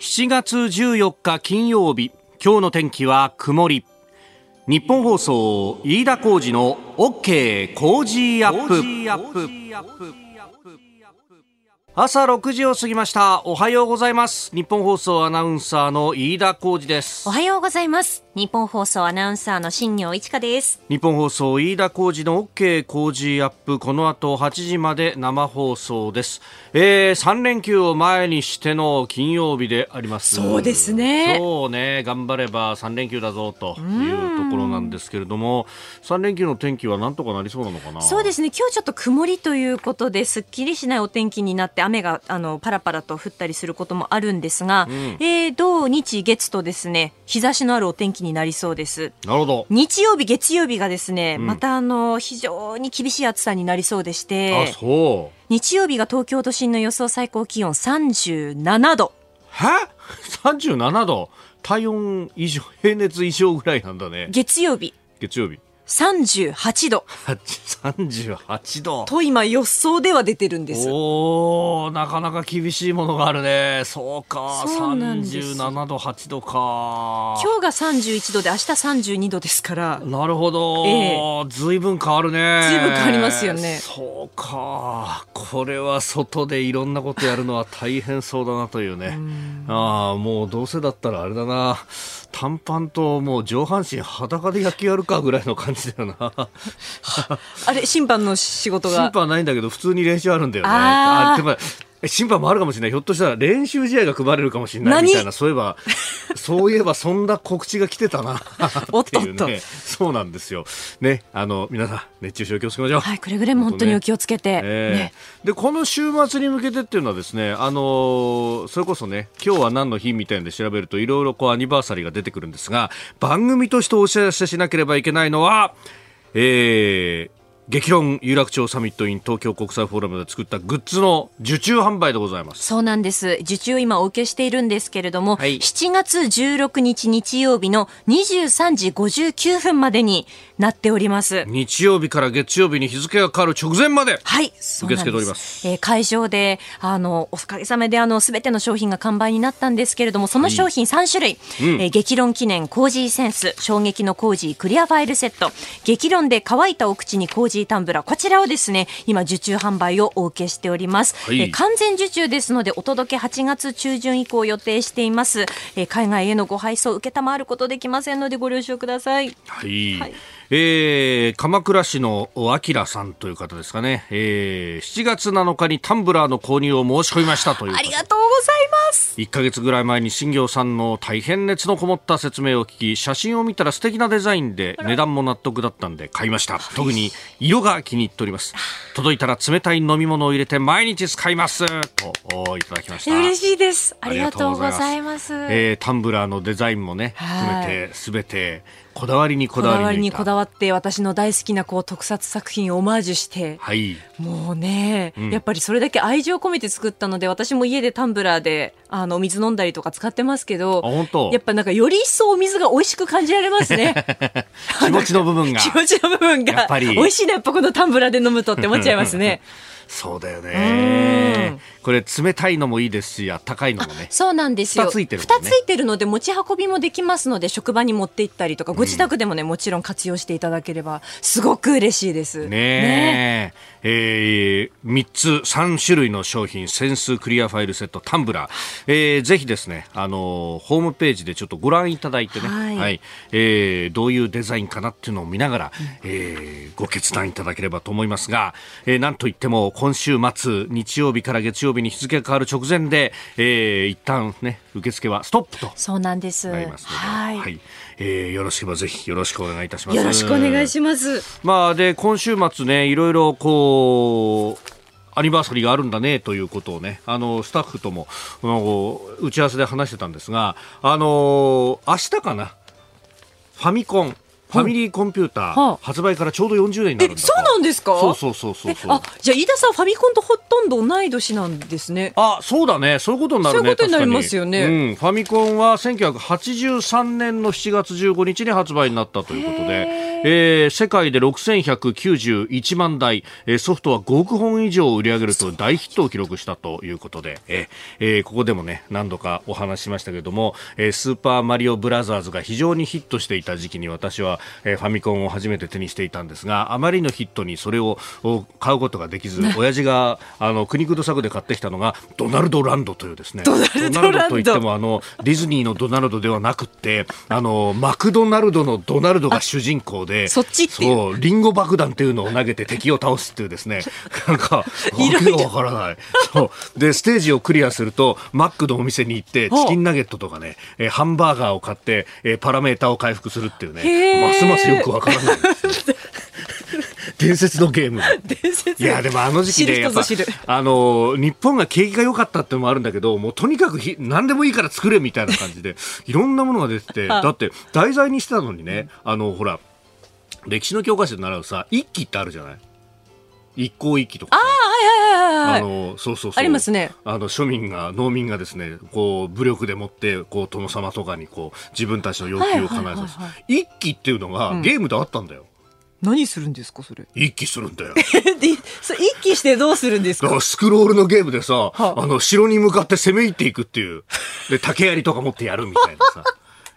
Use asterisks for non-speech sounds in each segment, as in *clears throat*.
7月14日金曜日今日の天気は曇り。日本放送飯田浩二の OK 工事アップ。朝6時を過ぎました。おはようございます。日本放送アナウンサーの飯田浩二です。おはようございます。日本放送アナウンサーの新業一華です。日本放送飯田浩二の OK 工事アップ。この後8時まで生放送です、えー、3連休を前にしての金曜日であります。そうですね。そうね。頑張れば3連休だぞというところなんですけれども3連休の天気はなんとかなりそうなのかな？そうですね。今日ちょっと曇りということですっきりしないお天気になって雨があのパラパラと降ったりすることもあるんですが、うん、えー、土日月とですね日差しのあるお天気になりそうです。なるほど。日曜日、月曜日がですね、うん、またあの、非常に厳しい暑さになりそうでして、あ、そう。日曜日が東京都心の予想最高気温37度。は *laughs* ?37 度体温以上、平熱以上ぐらいなんだね。月曜日。月曜日。38度。38度。と今予想では出てるんです。おおなかなか厳しいものがあるね。そうか。そう37度、8度か。今日が31度で明日32度ですから。なるほど。ええずいぶん変わるね。ずいぶん変わりますよね。そうか。これは外でいろんなことやるのは大変そうだなというね。うああ、もうどうせだったらあれだな。短パンともう上半身裸で野球やるかぐらいの感じだよなあれ審判の仕事が。審判ないんだけど普通に練習あるんだよね。ああ審判もあるかもしれない。ひょっとしたら練習試合が配れるかもしれないみたいなそういえばそういえばそんな告知が来てたな。*laughs* っていうね。そうなんですよ。ねあの皆さん熱中症気をつけましょう。はいくれぐれも本当にお気をつけて、ねえ。ーね、でこの週末に向けてっていうのはですねあのそれこそね今日は何の日みたいなんで調べるといろいろこうアニバーサリーが出てくるんですが番組としてお知らせしなければいけないのはえー、激論有楽町サミットイン東京国際フォーラムで作ったグッズの受注販売でございます。そうなんです。受注今お受けしているんですけれども、はい、7月16日日曜日の23時59分までになっております。日曜日から月曜日に日付が変わる直前まではい受け付けております。えー、会場であのおかげさまであのすべての商品が完売になったんですけれどもその商品3種類、はいうん、えー、激論記念コージー扇子衝撃のコージークリアファイルセット。激論で乾いたお口にコージータンブラー。こちらをですね今受注販売をお受けしております、はい、え完全受注ですのでお届け8月中旬以降予定しています。え海外へのご配送受けたまることできませんのでご了承ください。はい、はいえー、鎌倉市のあきらさんという方ですかね、えー、7月7日にタンブラーの購入を申し込みましたというありがとうございます。1か月ぐらい前に新業さんの大変熱のこもった説明を聞き写真を見たら素敵なデザインで値段も納得だったんで買いました。特に色が気に入っております。届いたら冷たい飲み物を入れて毎日使います。といただきました。嬉しいです。ありがとうございます。えー、タンブラーのデザインもね含めてすべてこだわりにこだわりにこだわって私の大好きなこう特撮作品をオマージュして、はい、もうね、うん、やっぱりそれだけ愛情込めて作ったので私も家でタンブラーであの水飲んだりとか使ってますけどやっぱなんかより一層お水が美味しく感じられますね。*laughs* 気持ちの部分が。*laughs* 気持ちの部分が美味しいねやっぱこのタンブラーで飲むとって思っちゃいますね *laughs* そうだよね。これ冷たいのもいいですし、あったかいのもね。そうなんですよ。二ついてる、ね、ついてるので持ち運びもできますので、職場に持って行ったりとか、ご自宅でもね、うん、もちろん活用していただければ、すごく嬉しいです。ねねえー、3つ、3種類の商品、センスクリアファイルセット、タンブラー。えー、ぜひですね、あのホームページでちょっとご覧いただいてね、はい、はい、えー、どういうデザインかなっていうのを見ながら、うん、えー、ご決断いただければと思いますが、えー、なんといっても、今週末、日曜日から月曜日に日付が変わる直前で、えー、一旦ね、受付はストップと。そうなんです。なりますので、はい、はい、えー、よろしければぜひよろしくお願いいたします。よろしくお願いします。まあ、で、今週末ね、いろいろこう、アニバーサリーがあるんだねということをね、あのスタッフとも打ち合わせで話してたんですが、あの明日かな、ファミコン、ファミリーコンピューター、発売からちょうど40年になるんだそうなんですか？そうそうそうそうあじゃあ飯田さんファミコンとほとんど同い年なんですね。あそうだね。そういうことになるねそういうことになりますよね、うん、ファミコンは1983年の7月15日に発売になったということで。えー、世界で6191万台、えー、ソフトは5億本以上売り上げると大ヒットを記録したということで、えーえー、ここでもね何度かお話ししましたけれども、えー、スーパーマリオブラザーズが非常にヒットしていた時期に私は、えー、ファミコンを初めて手にしていたんですがあまりのヒットにそれを買うことができず *laughs* 親父があの国黒作で買ってきたのがドナルドランドというですね。ドナルドといってもあのディズニーのドナルドではなくてあのマクドナルドのドナルドが主人公で *laughs* そっちそうリンゴ爆弾っていうのを投げて敵を倒すっていうですね。*laughs* なんかわけがわからない。そう。でステージをクリアするとマックのお店に行ってチキンナゲットとかね、えハンバーガーを買って、えパラメーターを回復するっていうねますますよくわからない伝説のゲーム。いやでもあの時期でやっぱあの日本が景気が良かったってのもあるんだけどもうとにかくひ何でもいいから作れみたいな感じでいろんなものが出てて *laughs* だって題材にしてたのにねあのほら歴史の教科書で習うさ一揆ってあるじゃない？一向一揆とか。あはいはいはいはい。あの、そうそうそう。ありますね。あの、庶民が、農民がですね、こう、武力でもって、こう、殿様とかに、こう、自分たちの要求を叶えさせる。一揆っていうのが、ゲームであったんだよ。何するんですかそれ？一気するんだよ *laughs* 一気してどうするんですか？スクロールのゲームでさ、あの城に向かって攻め入っていくっていうで竹槍とか持ってやるみたいなさ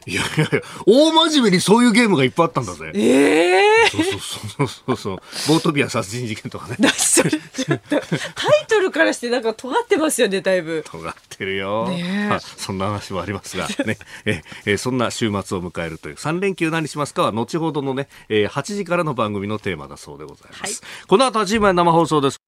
いやいやいや、大真面目にそういうゲームがいっぱいあったんだぜ。ええー、そうそうそうそうそう。ボートビア殺人事件とかね。*laughs* それタイトルからしてなんか尖ってますよね、だいぶ。尖ってるよ。ね、そんな話もありますが、*laughs* ね。ええそんな週末を迎えるという、3連休何しますかは後ほどのね、えー、8時からの番組のテーマだそうでございます。はい、この後8時前生放送です。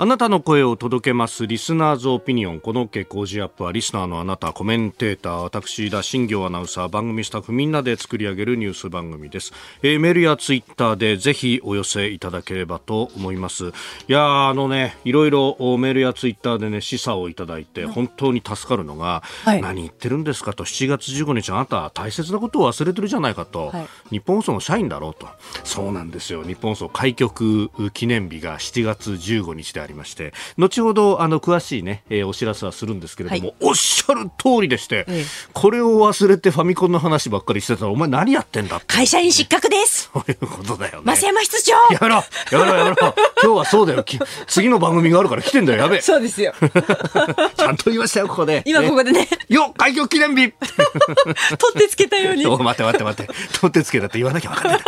あなたの声を届けます。リスナーズオピニオン。この OK 工事アップはリスナーのあなたコメンテーター私田新行アナウンサー番組スタッフみんなで作り上げるニュース番組です、えー、メールやツイッターでぜひお寄せいただければと思います。いやあのねいろいろメールやツイッターでね示唆をいただいて本当に助かるのが、はい、何言ってるんですかと。7月15日あなた大切なことを忘れてるじゃないかと、はい、日本放送の社員だろうと。そうなんですよ。日本放送開局記念日が7月15日でありまして後ほどあの詳しいね、えー、お知らせはするんですけれども、はい、おっしゃる通りでして、ええ、これを忘れてファミコンの話ばっかりしてたらお前何やってんだ会社員失格です。*laughs* そういうことだよね。増山室長。やめろやめろやめろ。今日はそうだよ。次の番組があるから来てんだよ。やべそうですよ。*laughs* ちゃんと言いましたよここで。今ここでね。よ開局記念日。*laughs* 取ってつけたように。待って待って待って。取ってつけたって言わなきゃ分かんない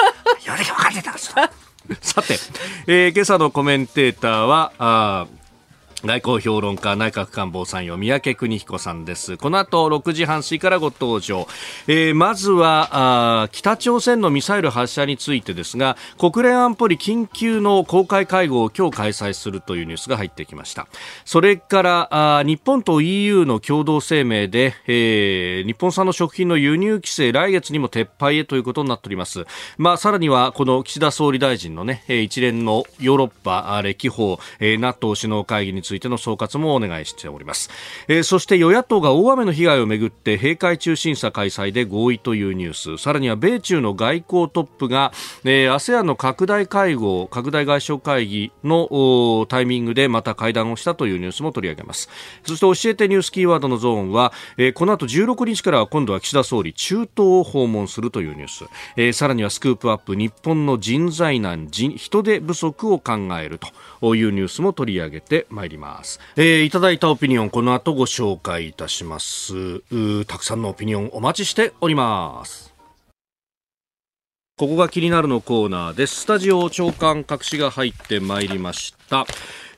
言わなきゃ分かんないださて、えー、今朝のコメンテーターはあ外交評論家内閣官房参与三宅邦彦さんです。この後6時半過ぎからご登場、えー、まずはあ北朝鮮のミサイル発射についてですが国連安保理緊急の公開会合を今日開催するというニュースが入ってきました。それからあ日本と EU の共同声明で、えー、日本産の食品の輸入規制来月にも撤廃へということになっております。まあさらにはこの岸田総理大臣のね一連のヨーロッパ歴訪、えー、NATO 首脳会議についての総括もお願いしております、えー、そして与野党が大雨の被害をめぐって閉会中審査開催で合意というニュース。さらには米中の外交トップが、えー、ASEAN の拡大会合拡大外相会議のタイミングでまた会談をしたというニュースも取り上げます。そして教えてニュースキーワードのゾーンは、えー、この後16日からは今度は岸田総理中東を訪問するというニュース、えー、さらにはスクープアップ日本の人材難人人手不足を考えると。いうニュースも取り上げてまいります。えー、いただいたオピニオン、この後ご紹介いたします。たくさんのオピニオンお待ちしております。ここが気になるのコーナーです。スタジオ長官隠しが入ってまいりました。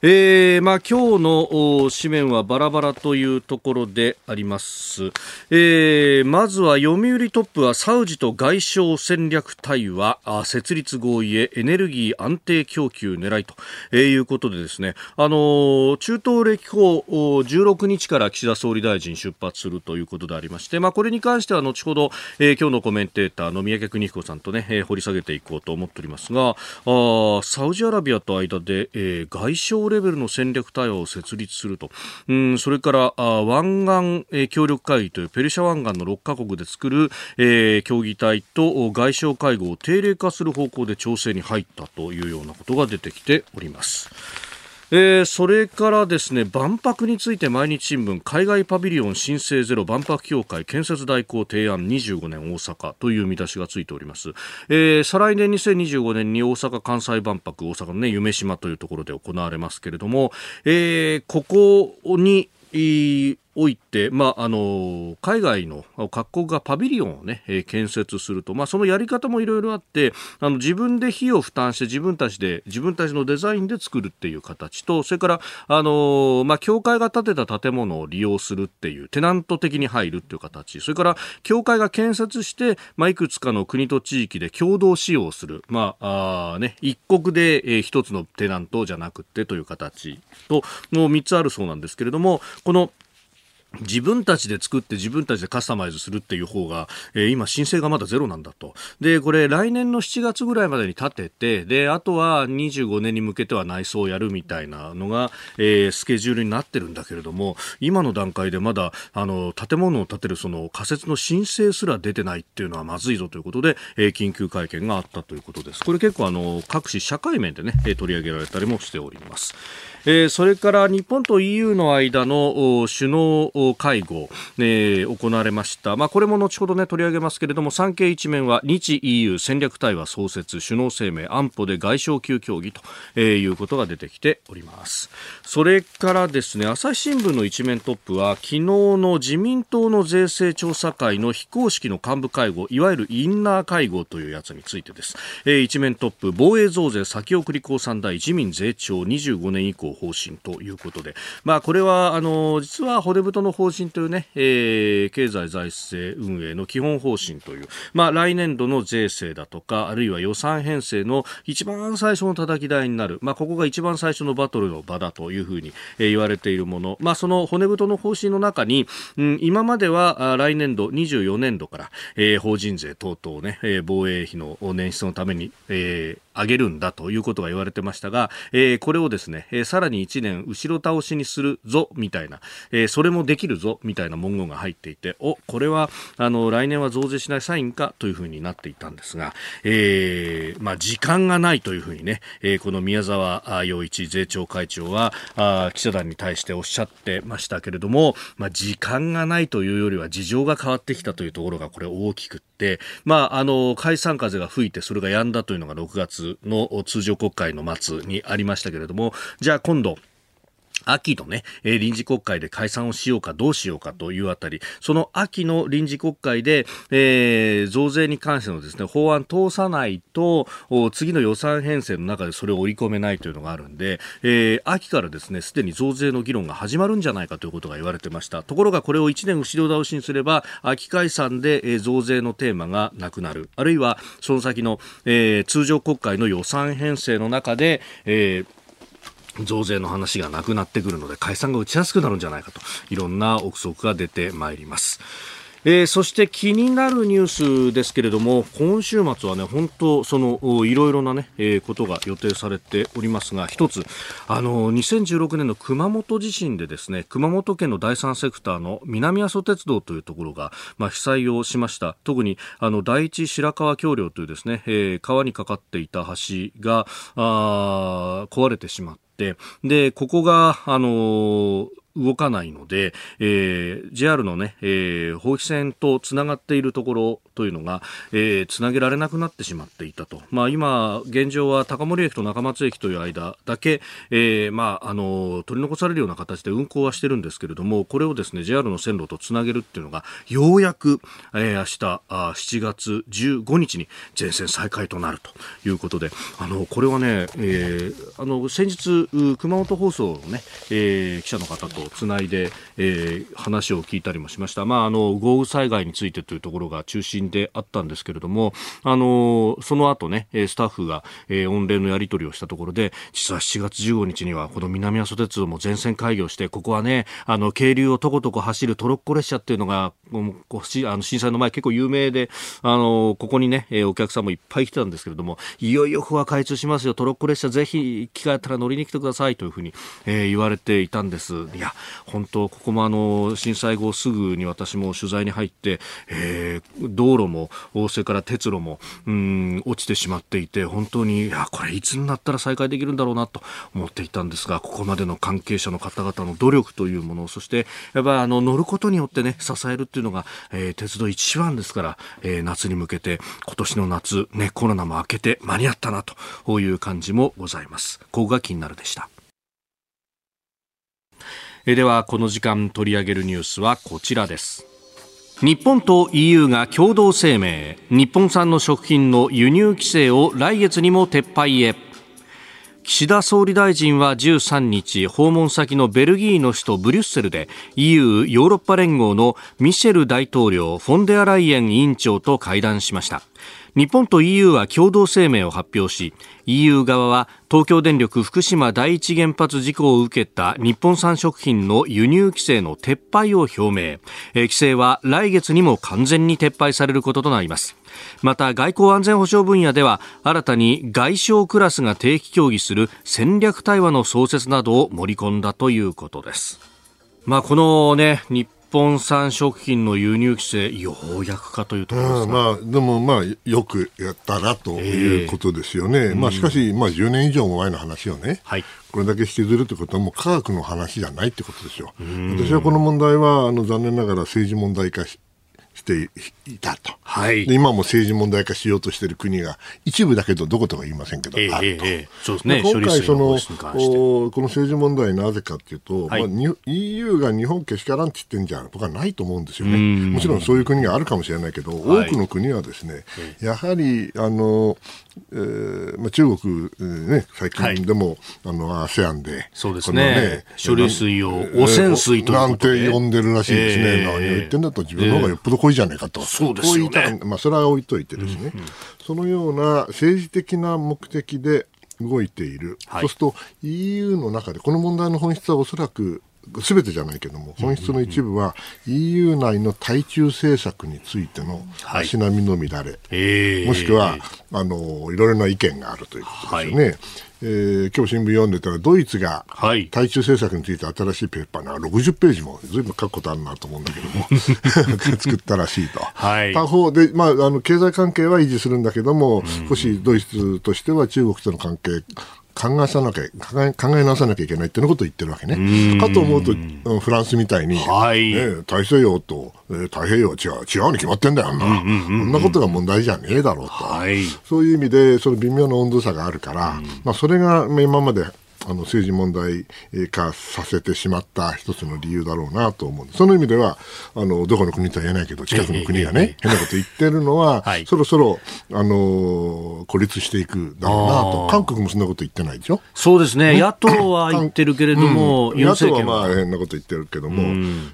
えー、まあ今日の紙面はバラバラというところであります。えー、まずは読売トップはサウジと外相戦略対話。設立合意へエネルギー安定供給狙いと、えー、いうことでですね、あの中東歴訪16日から岸田総理大臣出発するということでありまして、まあこれに関しては後ほど、えー、今日のコメンテーターの宮家邦彦さんとね、えー、掘り下げていこうと思っておりますが、あサウジアラビアと間で、えー、外相レベルの戦略対話を設立すると、うん、それからあ湾岸、えー、協力会議というペルシャ湾岸の6カ国で作る、えー、協議体と外相会合を定例化する方向で調整に入ったというようなことが出てきております。えー、それからですね万博について毎日新聞海外パビリオン申請ゼロ万博協会建設代行提案25年大阪という見出しがついております、えー、再来年2025年に大阪・関西万博大阪の、ね、夢島というところで行われますけれども、えー、ここにおいて、まあ、あの海外の各国がパビリオンを、ね、えー、建設すると、まあ、そのやり方もいろいろあってあの自分で費用を負担して自分たちで自分たちのデザインで作るっていう形とそれから、あのまあ、教会が建てた建物を利用するっていうテナント的に入るっていう形。それから教会が建設して、まあ、いくつかの国と地域で共同使用する、まああね、一国で、えー、一つのテナントじゃなくてという形との3つあるそうなんですけれどもこの自分たちで作って自分たちでカスタマイズするっていう方が、えー、今申請がまだゼロなんだと。で、これ来年の7月ぐらいまでに立てて、で、あとは25年に向けては内装をやるみたいなのが、えー、スケジュールになってるんだけれども、今の段階でまだ、あの、建物を建てるその仮設の申請すら出てないっていうのはまずいぞということで、えー、緊急会見があったということです。これ結構あの、各種社会面でね、取り上げられたりもしております。えー、それから日本と EU の間の首脳会合、えー、行われました、まあ、これも後ほど、ね、取り上げますけれども産経一面は日 EU 戦略対話創設首脳声明安保で外相級協議と、えー、いうことが出てきております。それからですね朝日新聞の一面トップは昨日の自民党の税制調査会の非公式の幹部会合いわゆるインナー会合というやつについてです、えー、一面トップ防衛増税先送り公算大自民税調25年以降方針ということで、まあ、これはあの実は骨太の方針というね、えー、経済財政運営の基本方針という、まあ、来年度の税制だとかあるいは予算編成の一番最初の叩き台になる、まあ、ここが一番最初のバトルの場だというふうに、えー、言われているもの、まあ、その骨太の方針の中に、うん、今までは来年度24年度から、えー、法人税等々ね、えー、防衛費の捻出のために、えー、上げるんだということが言われてましたが、えー、これをですね、えー、さらに1年後ろ倒しにするぞみたいな、えー、それもできるぞみたいな文言が入っていて、お、これはあの来年は増税しないサインかというふうになっていたんですが、えー、まあ時間がないというふうにね、えー、この宮沢洋一税調会長はあ記者団に対しておっしゃってましたけれども、まあ時間がないというよりは事情が変わってきたというところがこれ大きくて、まああの解散風が吹いてそれが止んだというのが6月の通常国会の末にありましたけれども、じゃあ今度、秋のね、えー、臨時国会で解散をしようかどうしようかというあたり、その秋の臨時国会で、えー、増税に関してのですね、法案通さないと、次の予算編成の中でそれを織り込めないというのがあるんで、えー、秋からですね、すでに増税の議論が始まるんじゃないかということが言われてました。ところがこれを1年後ろ倒しにすれば、秋解散で、えー、増税のテーマがなくなる。あるいは、その先の、えー、通常国会の予算編成の中で、えー増税の話がなくなってくるので解散が打ちやすくなるんじゃないかといろんな憶測が出てまいります。えー、そして気になるニュースですけれども今週末はね本当そのいろいろなね、えー、ことが予定されておりますが一つあの2016年の熊本地震でですね熊本県の第三セクターの南阿蘇鉄道というところが、まあ、被災をしました特にあの第一白川橋梁というですね、えー、川にかかっていた橋があ壊れてしまって、で、ここが、あのー動かないので、えー、JR のね、えー、放置線とつながっているところというのが、えー、つなげられなくなってしまっていたと。まあ今、現状は高森駅と中松駅という間だけ、えー、まあ、あの、取り残されるような形で運行はしてるんですけれども、これをですね、JR の線路とつなげるっていうのが、ようやく、えー、明日、あ7月15日に全線再開となるということで、あの、これはね、えー、あの、先日、熊本放送のね、えー、記者の方とつないで、えー、話を聞いたりもしました。まあ、あの、豪雨災害についてというところが中心であったんですけれども、あの、その後ね、スタッフが、えー、御礼のやり取りをしたところで、実は7月15日には、この南阿蘇鉄道も全線開業して、ここはね、あの、渓流をとことこ走るトロッコ列車っていうのが、あの震災の前結構有名で、あの、ここにね、お客さんもいっぱい来てたんですけれども、いよいよ不破開通しますよ、トロッコ列車ぜひ機会あったら乗りに来てくださいというふうに、えー、言われていたんです。いや、本当ここもあの、震災後すぐに私も取材に入って、えー、道路も、それから鉄路も、うん、落ちてしまっていて、本当に、いや、これいつになったら再開できるんだろうなと思っていたんですが、ここまでの関係者の方々の努力というもの、そして、やっぱあの、乗ることによってね、支えるっていうのが、えー、鉄道一番ですから、えー、夏に向けて、今年の夏、ね、コロナも明けて間に合ったなという感じもございます。ここが気になるでした。えでは、この時間取り上げるニュースはこちらです。日本と EU が共同声明日本産の食品の輸入規制を来月にも撤廃へ。岸田総理大臣は13日訪問先のベルギーの首都ブリュッセルで EU= ヨーロッパ連合のミシェル大統領フォンデアライエン委員長と会談しました。日本と EU は共同声明を発表し EU 側は東京電力福島第一原発事故を受けた日本産食品の輸入規制の撤廃を表明。規制は来月にも完全に撤廃されることとなります。また外交安全保障分野では新たに外相クラスが定期協議する戦略対話の創設などを盛り込んだということです。まあ、このね、日本産食品の輸入規制、ようやくかというところですまあ、でも、まあ、よくやったなということですよね、えー、まあ、しかし、まあ、10年以上も前の話をね、はい、これだけ引きずるということは、もう科学の話じゃないということですよ。私はこの問題はあの残念ながら政治問題化ししていたと、はい、今も政治問題化しようとしている国が一部だけどどことは言いませんけど、えー、あると、えー、そうですね、今回そのこの政治問題なぜかというと、はい、まあ、EU が日本けしからんって言ってんじゃんとかないと思うんですよね。もちろんそういう国があるかもしれないけど、多くの国はですね、やはりあのえーまあ、中国、ね、最近でも、はい、あの ASEAN で、そうですね。ね処理水を汚染水となんて呼んでるらしいですね、えー、何を言ってんだと、自分の方がよっぽど濃いじゃないかと、えー、そうですよね。まあ、それは置いといてですね、うんうん、そのような政治的な目的で動いている、はい、そうすると EU の中で、この問題の本質はおそらくすべてじゃないけども、本質の一部は EU 内の対中政策についての足並みの乱れ、はいもしくは、あのいろいろな意見があるということですよね。はい。えー、今日新聞読んでたらドイツが対中政策について新しいペーパーが60ページもずいぶん書くことあるなと思うんだけども *laughs* 作ったらしいと、はい、他方で、まあ、あの経済関係は維持するんだけども、少しドイツとしては中国との関係考えさなきゃ考え考え直さなきゃいけないっていうことを言ってるわけね。かと思うとフランスみたいに、はい。ね、大西洋と、えー、太平洋は違う違うに決まってんだよな、そんなことが問題じゃねえだろうと、はい、そういう意味でその微妙な温度差があるから、まあ、それが今まであの政治問題化させてしまった一つの理由だろうなと思うその意味ではあのどこの国とは言えないけど近くの国がね、変なこと言ってるのは、はい、そろそろあの孤立していくだろうなと。韓国もそんなこと言ってないでしょ？そうですね、野党は言ってるけれども、うん、野党はまあ変なこと言ってるけども、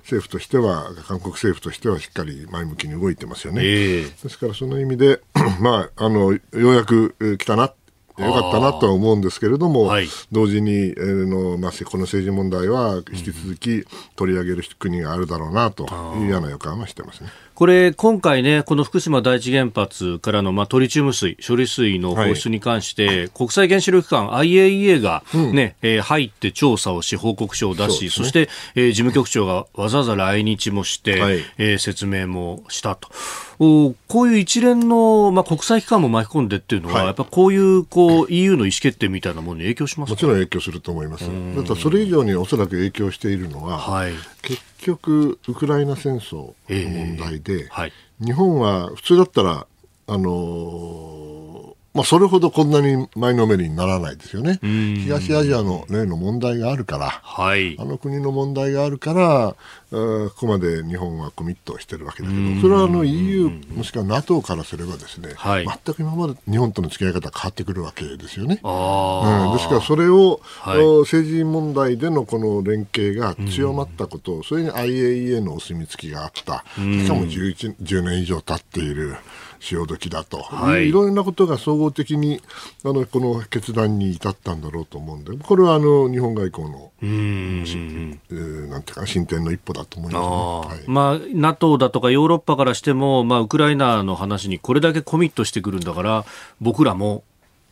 政府としては韓国政府としてはしっかり前向きに動いてますよね、えー、ですからその意味で *clears throat* まああのようやく来たなよかったなとは思うんですけれども、はい、同時に、えーのまあ、この政治問題は引き続き取り上げる国があるだろうなというような予感はしてますね。これ、今回ね、この福島第一原発からの、まあ、トリチウム水、処理水の放出に関して、はい、国際原子力機関 IAEA がね、うん、えー、入って調査をし、報告書を出し、そ、ね,、して、えー、事務局長がわざわざ来日もして、はい、えー、説明もしたと。おこういう一連の、まあ、国際機関も巻き込んでっていうのは、はい、やっぱこういうこう EU の意思決定みたいなものに影響しますもちろん影響すると思います。だからそれ以上におそらく影響しているのは、はい、結局、ウクライナ戦争の問題で、えーはい、日本は普通だったら、あのまあ、それほどこんなに前のめりにならないですよね。東アジアの例の問題があるから、はい、あの国の問題があるから、ここまで日本はコミットしてるわけだけど、それはあの EU もしくは NATO からすればですね、はい、全く今まで日本との付き合い方が変わってくるわけですよね。うん、ですからそれを、はい、政治問題でのこの連携が強まったこと、それに IAEA のお墨付きがあった、しかも11 10年以上経っている。潮時だと、はい、いろいろなことが総合合的にあのこの決断に至ったんだろうと思うんで、これはあの日本外交のうん、えー、なんていうか進展の一歩だと思います、ね、はい、まあ、NATO だとかヨーロッパからしても、まあ、ウクライナの話にこれだけコミットしてくるんだから、僕らも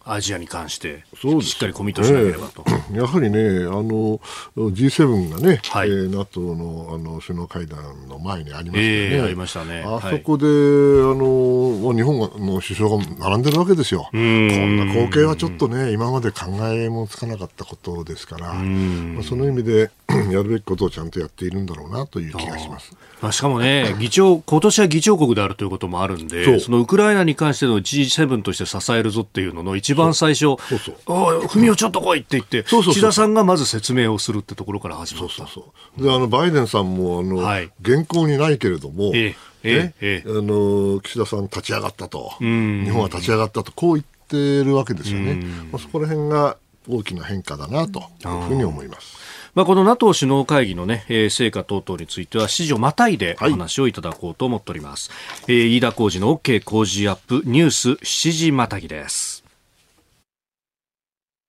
アジアに関してしっかりコミットしなければと、えー、*clears throat* やはりねあの G7 がね、はい。えー、NATO のあの首脳会談の前にありましたね、えー、ありましたね。あそこで、はい、あの日本の首相が並んでるわけですよ。こんな光景はちょっとね今まで考えもつかなかったことですから、まあ、その意味でやるべきことをちゃんとやっているんだろうなという気がします。まあ、しかもね、議長、今年は議長国であるということもあるんで、そのウクライナに関しての G7 として支えるぞっていうのの一番最初、そうそうおい、文雄ちょっと来いって言って、岸田さんがまず説明をするってところから始まった。そうそうそうで、あの、バイデンさんも、あの、はい、原稿にないけれども、ええねええ、あの岸田さん立ち上がったと、日本は立ち上がったと、こう言ってるわけですよね。まあ、そこら辺が大きな変化だなというふうに思います。まあ、この NATO 首脳会議の、ね、えー、成果等々については、指示をまたいでお話をいただこうと思っております。はい、えー、飯田浩二の OK 工事アップニュース7時またぎです。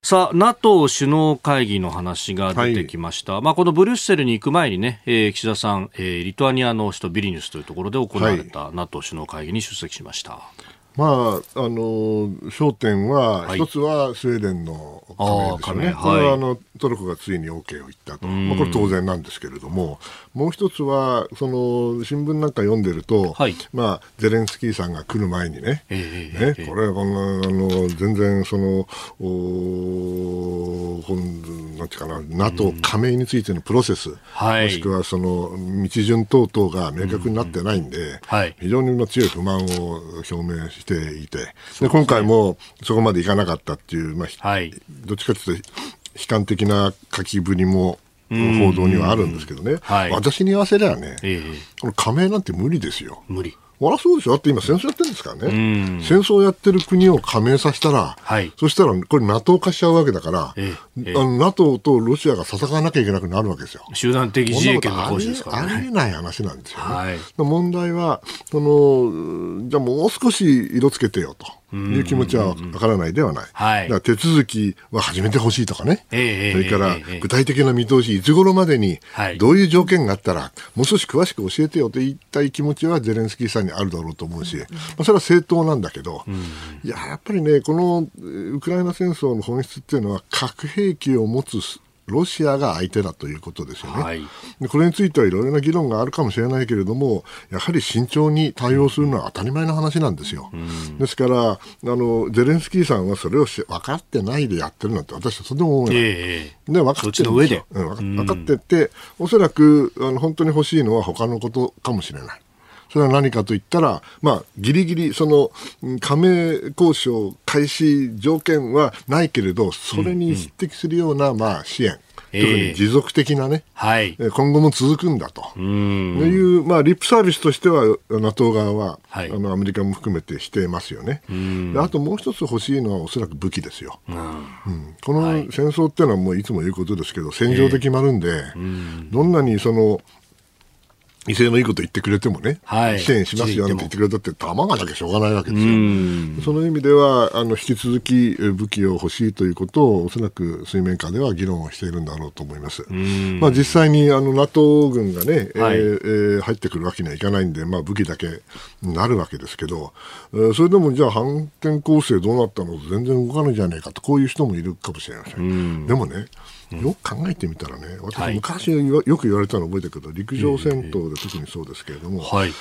さあ、NATO 首脳会議の話が出てきました。はい、まあ、このブリュッセルに行く前にね、えー、岸田さん、えー、リトアニアの首都ビリニュスというところで行われた NATO 首脳会議に出席しました。はいまあ、あの焦点は、一つはスウェーデンの加盟ですよね、これはあのトルコがついに OK を言ったと、まあ、これ当然なんですけれども、もう一つは、その新聞なんか読んでると、はい、まあ、ゼレンスキーさんが来る前にね、えー、ねこれはこんなあの全然そのおなんていうかな、NATO 加盟についてのプロセス、はい、もしくはその道順等々が明確になってないんで、はい、非常に強い不満を表明して、ていて、で、今回もそこまでいかなかったっていう、まあ、はい、どっちかというと、悲観的な書きぶりも報道にはあるんですけどね、はい、私に言わせりゃね、えー、この加盟なんて無理ですよ。無理。そりゃそうでしょだって今戦争やってるんですからね。戦争やってる国を加盟させたら、はい、そしたらこれ NATO 化しちゃうわけだから、ええ、あの NATO とロシアが戦わなきゃいけなくなるわけですよ。集団的自衛権の行使ですからね。ありえない話なんですよね。はい、問題は、その、じゃあもう少し色つけてよと。いう気持ちはわからないではない。はい、だ手続きは始めてほしいとかね、えー、それから具体的な見通し、いつ頃までにどういう条件があったら、もう少し詳しく教えてよと言いたい気持ちはゼレンスキーさんにあるだろうと思うし、まあ、それは正当なんだけど、いや、やっぱりね、このウクライナ戦争の本質っていうのは、核兵器を持つロシアが相手だということですよね。はい、でこれについてはいろいろな議論があるかもしれないけれども、やはり慎重に対応するのは当たり前の話なんですよ。うん、ですからあの、ゼレンスキーさんはそれを分かってないでやってるなんて、私はとても思えない。えー、で分かってるんですよ。うん、分かってて、おそらくあの本当に欲しいのは他のことかもしれない。それは何かといったら、まあ、ギリギリ、その、加盟交渉開始条件はないけれど、それに匹敵するような、まあ、支援。特に持続的なね、はい、今後も続くんだと。いう、まあ、リップサービスとしては NATO 側は、はい、あのアメリカも含めてしていますよね。あともう一つ欲しいのはおそらく武器ですよ。うん、この戦争っていうのはもういつも言うことですけど戦場で決まるんで、どんなにその威勢のいいこと言ってくれてもね、はい、支援しますよなんて言ってくれたって、弾がなきゃしょうがないわけですよ。その意味では、あの、引き続き武器を欲しいということを、おそらく水面下では議論をしているんだろうと思います。まあ、実際に、あの、NATO 軍がね、はい、えー、入ってくるわけにはいかないんで、まあ、武器だけになるわけですけど、えー、それでも、じゃあ、反転攻勢どうなったの？全然動かないじゃないかと、こういう人もいるかもしれません。でもね、よく考えてみたらね、私、昔よく言われたの覚えてるけど、陸上戦闘で特にそうですけれども、はい、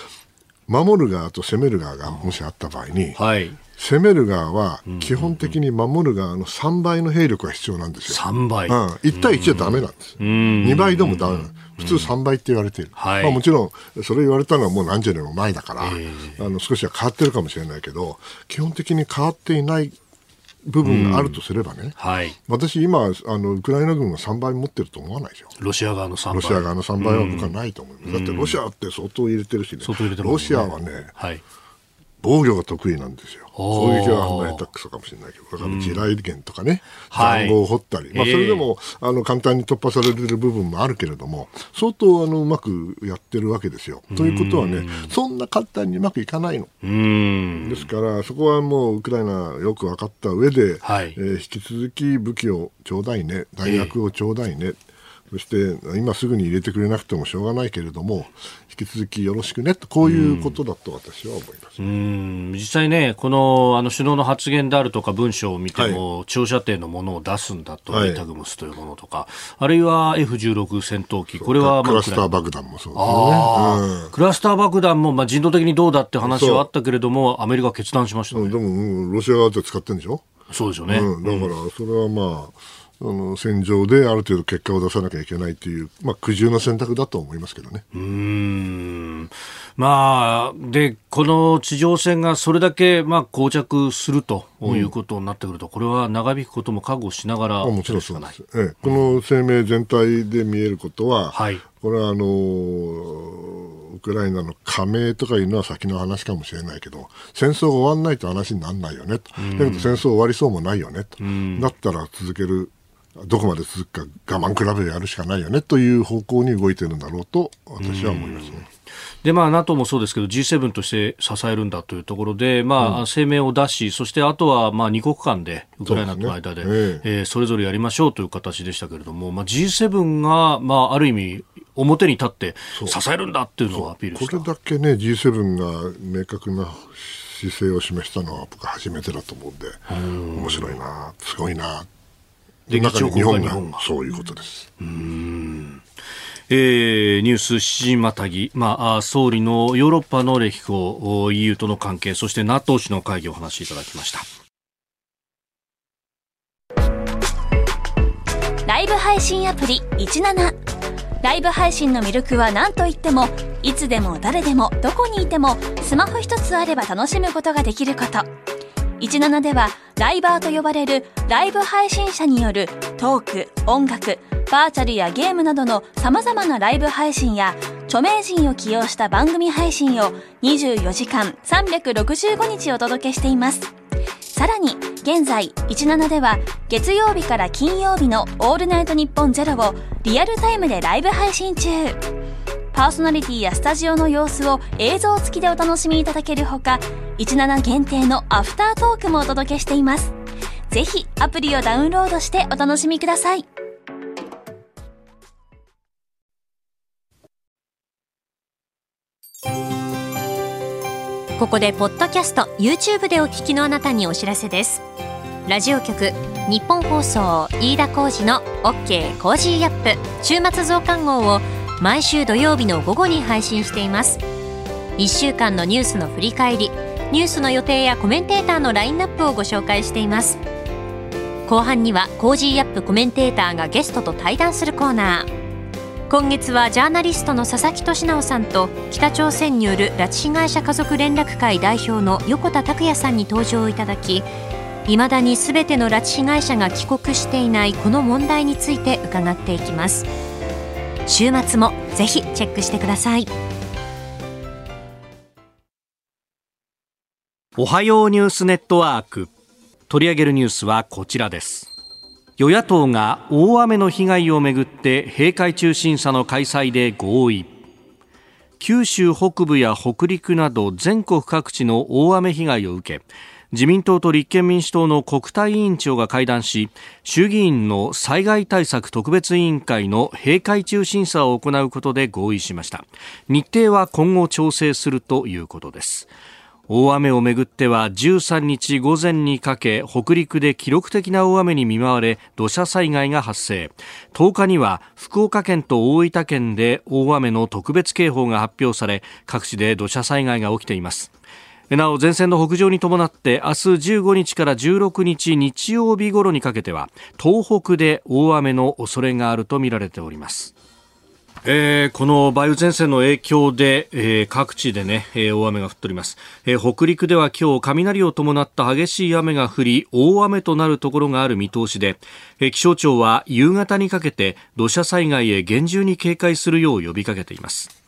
守る側と攻める側がもしあった場合に、はい、攻める側は基本的に守る側の3倍の兵力が必要なんですよ。3倍、うん、1対1はだめなんです。2倍でもだめなんです。普通3倍って言われている、はい、まあ、もちろんそれ言われたのはもう何十年も前だから、えー、あの少しは変わってるかもしれないけど基本的に変わっていない部分があるとすればね、うん。はい、私、今あの、ウクライナ軍が3倍持ってると思わないですよ。ロシア側の3倍。ロシア側の3倍は僕はないと思います。うん、だってロシアって相当入れてるしね、ロシアはね、はい、防御が得意なんですよ。攻撃はあんな下手くそかもしれないけど、だから地雷原とかね、塹壕を掘ったり、まあ、それでも、あの簡単に突破される部分もあるけれども、相当あのうまくやってるわけですよ。ということはね、そんな簡単にうまくいかないの。ですから、そこはもうウクライナよく分かった上で、はい、えー、引き続き武器をちょうだいね、大学をちょうだいね。えーそして今すぐに入れてくれなくてもしょうがないけれども引き続きよろしくねとこういうことだと私は思います、うん。実際ねこのあの首脳の発言であるとか文章を見ても、はい、長射程のものを出すんだと、はい、タグムスというものとかあるいは F16 戦闘機これは、まあ、クラスター爆弾もそうですね、うん、クラスター爆弾も、まあ、人道的にどうだって話はあったけれどもアメリカ決断しました、ね、でも、うん、ロシア側って使ってるんでしょ？そうですよね、うん、だからそれはまあ、あの戦場である程度結果を出さなきゃいけないという、まあ、苦渋の選択だと思いますけどね。うん。まあ、で、この地上戦がそれだけ、まあ、膠着するということになってくると、うん、これは長引くことも覚悟しながらもちろんそうです、ええ、この声明全体で見えることは、はい、これはあのウクライナの加盟とかいうのは先の話かもしれないけど戦争が終わらないと話にならないよねと、だけど戦争終わりそうもないよねと、だったら続けるどこまで続くか我慢比べでやるしかないよねという方向に動いてるんだろうと私は思いますね。でまあ、NATO もそうですけど G7 として支えるんだというところで、まあ、うん、声明を出しそしてあとはまあ2国間でウクライナとの間でそ、ね、えー、えー、それぞれやりましょうという形でしたけれども、まあ、G7 が、まあ、ある意味表に立って支えるんだっていうのをアピールこれだけね G7 が明確な姿勢を示したのは僕初めてだと思うんで面白いなすごいなで日本が。そういうことです。うん。えー、ニュース7時またぎ、まあ、総理のヨーロッパの歴訪 EU との関係そして NATO 首脳会議をお話しいただきました。ライブ配信アプリ17ライブ配信の魅力は何といってもいつでも誰でもどこにいてもスマホ一つあれば楽しむことができること17ではライバーと呼ばれるライブ配信者によるトーク音楽バーチャルやゲームなどの様々なライブ配信や著名人を起用した番組配信を24時間365日お届けしています。さらに、現在、17では月曜日から金曜日のオールナイトニッポンゼロをリアルタイムでライブ配信中。パーソナリティやスタジオの様子を映像付きでお楽しみいただけるほか、17限定のアフタートークもお届けしています。ぜひアプリをダウンロードしてお楽しみください。ここでポッドキャスト YouTube でお聞きのあなたにお知らせですラジオ局日本放送飯田浩二の OK コージーアップ週末増刊号を毎週土曜日の午後に配信しています。1週間のニュースの振り返りニュースの予定やコメンテーターのラインナップをご紹介しています。後半には Cozy up コメンテーターがゲストと対談するコーナー。今月はジャーナリストの佐々木俊尚さんと北朝鮮による拉致被害者家族連絡会代表の横田拓也さんに登場いただきいまだにすべての拉致被害者が帰国していないこの問題について伺っていきます。週末もぜひチェックしてください。おはようニュースネットワーク。取り上げるニュースはこちらです。与野党が大雨の被害をめぐって閉会中審査の開催で合意。九州北部や北陸など全国各地の大雨被害を受け自民党と立憲民主党の国対委員長が会談し衆議院の災害対策特別委員会の閉会中審査を行うことで合意しました。日程は今後調整するということです。大雨をめぐっては13日午前にかけ北陸で記録的な大雨に見舞われ土砂災害が発生。10日には福岡県と大分県で大雨の特別警報が発表され各地で土砂災害が起きています。なお前線の北上に伴って明日15日から16日日曜日頃にかけては東北で大雨の恐れがあるとみられております。えー、この梅雨前線の影響で、えー、各地でね、えー、大雨が降っております、え、北陸では今日雷を伴った激しい雨が降り大雨となるところがある見通しで、え、気象庁は夕方にかけて土砂災害へ厳重に警戒するよう呼びかけています。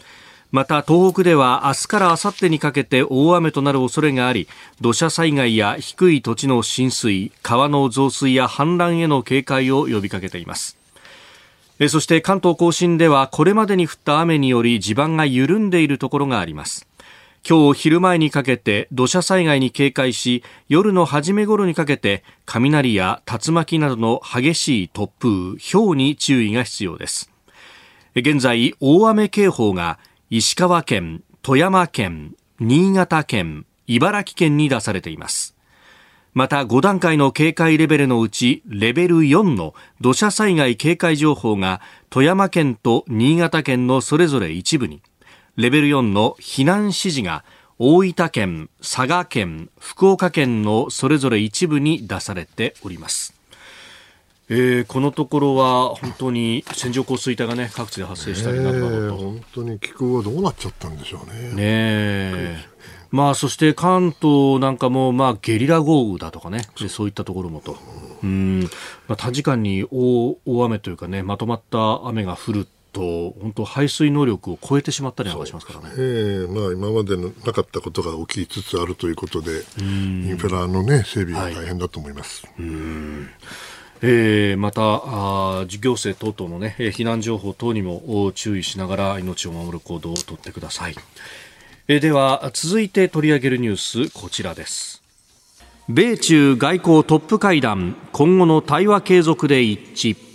また東北では明日から明後日にかけて大雨となる恐れがあり土砂災害や低い土地の浸水川の増水や氾濫への警戒を呼びかけています。そして関東甲信ではこれまでに降った雨により地盤が緩んでいるところがあります。今日昼前にかけて土砂災害に警戒し夜の初め頃にかけて雷や竜巻などの激しい突風氷に注意が必要です。現在大雨警報が石川県、富山県、新潟県、茨城県に出されています。また5段階の警戒レベルのうちレベル4の土砂災害警戒情報が富山県と新潟県のそれぞれ一部に、レベル4の避難指示が大分県、佐賀県、福岡県のそれぞれ一部に出されております。えー、このところは本当に線状降水帯が、ね、各地で発生したりなどなどと、本当に気候はどうなっちゃったんでしょうね。ねまあ、そして関東なんかも、まあ、ゲリラ豪雨だとかね、でそういったところもと、うん。まあ、短時間に大大雨というかね、まとまった雨が降ると、本当、排水能力を超えてしまったりなんかしますからね。えー、まあ、今までのなかったことが起きつつあるということで、インフラの、ね、整備が大変だと思います。はい、うんえー、またあ行政等々の、ね、避難情報等にも注意しながら命を守る行動をとってください、えー、では続いて取り上げるニュースこちらです。米中外交トップ会談今後の対話継続で一致。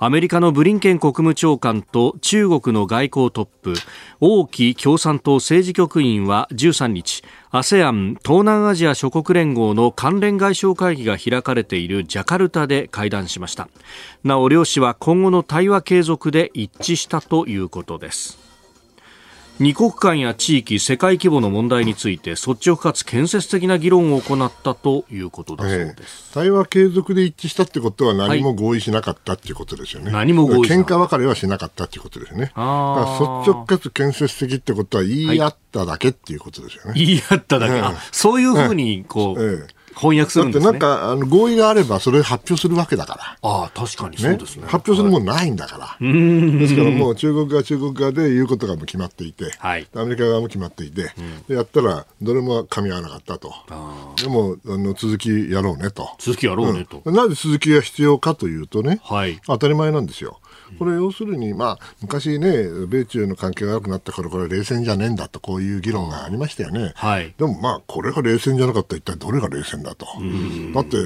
アメリカのブリンケン国務長官と中国の外交トップ王毅共産党政治局員は13日 ASEAN 東南アジア諸国連合の関連外相会議が開かれているジャカルタで会談しました。なお両氏は今後の対話継続で一致したということです。二国間や地域、世界規模の問題について率直かつ建設的な議論を行ったということだそうです、え対話継続で一致したってことは何も合意しなかったっていうことですよね、はい、何も合意喧嘩別れはしなかったっていうことですよね。率直かつ建設的ってことは言い合っただけっていうことですよね、はい、言い合っただけ、えー、そういうふうにこう、えー翻訳するんです、ね、なんかあの合意があればそれ発表するわけだから。ああ、確かにそうですね。ね発表するもんないんだから。はい、ですからもう中国側中国側で言うことがもう決まっていて、はい、アメリカ側も決まっていて、うん、やったらどれも噛み合わなかったと。でもあの続きやろうねと。続きやろうねと、うん、なぜ続きが必要かというとね、はい、当たり前なんですよ。これ要するに、まあ、昔ね、米中の関係が悪くなったから、これ冷戦じゃねえんだと、こういう議論がありましたよね。はい、でもまあ、これが冷戦じゃなかったら一体どれが冷戦だと。だって、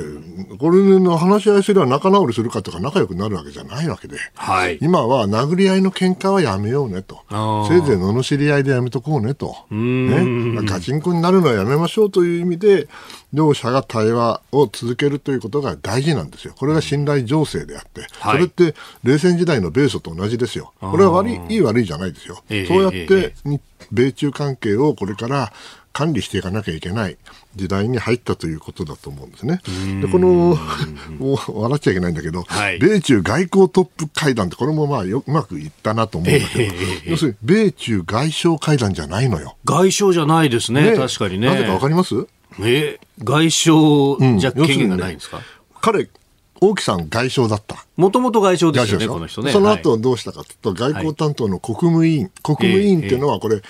これの話し合いすれば仲直りするかとか仲良くなるわけじゃないわけで、はい、今は殴り合いの喧嘩はやめようねと。せいぜい罵り合いでやめとこうねと。ね、ガチンコになるのはやめましょうという意味で、両者が対話を続けるということが大事なんですよ。これが信頼情勢であって、それって冷戦時代の米ソと同じですよ。これは悪い、いい悪いじゃないですよ。そうやって、米中関係をこれから管理していかなきゃいけない時代に入ったということだと思うんですね。でこのもう *laughs* 笑っちゃいけないんだけど、はい、米中外交トップ会談ってこれもまあようまくいったなと思うんだけど、要するに米中外相会談じゃないのよ。外相じゃないですね、ね確かにね。なぜかわかります？え外相じゃ権限がないんですか、ね、彼王毅さん外相だった。もともと外相ですよね、この人ね。その後どうしたかというと、外交担当の国務委員、はい、国務委員っていうのはこれ、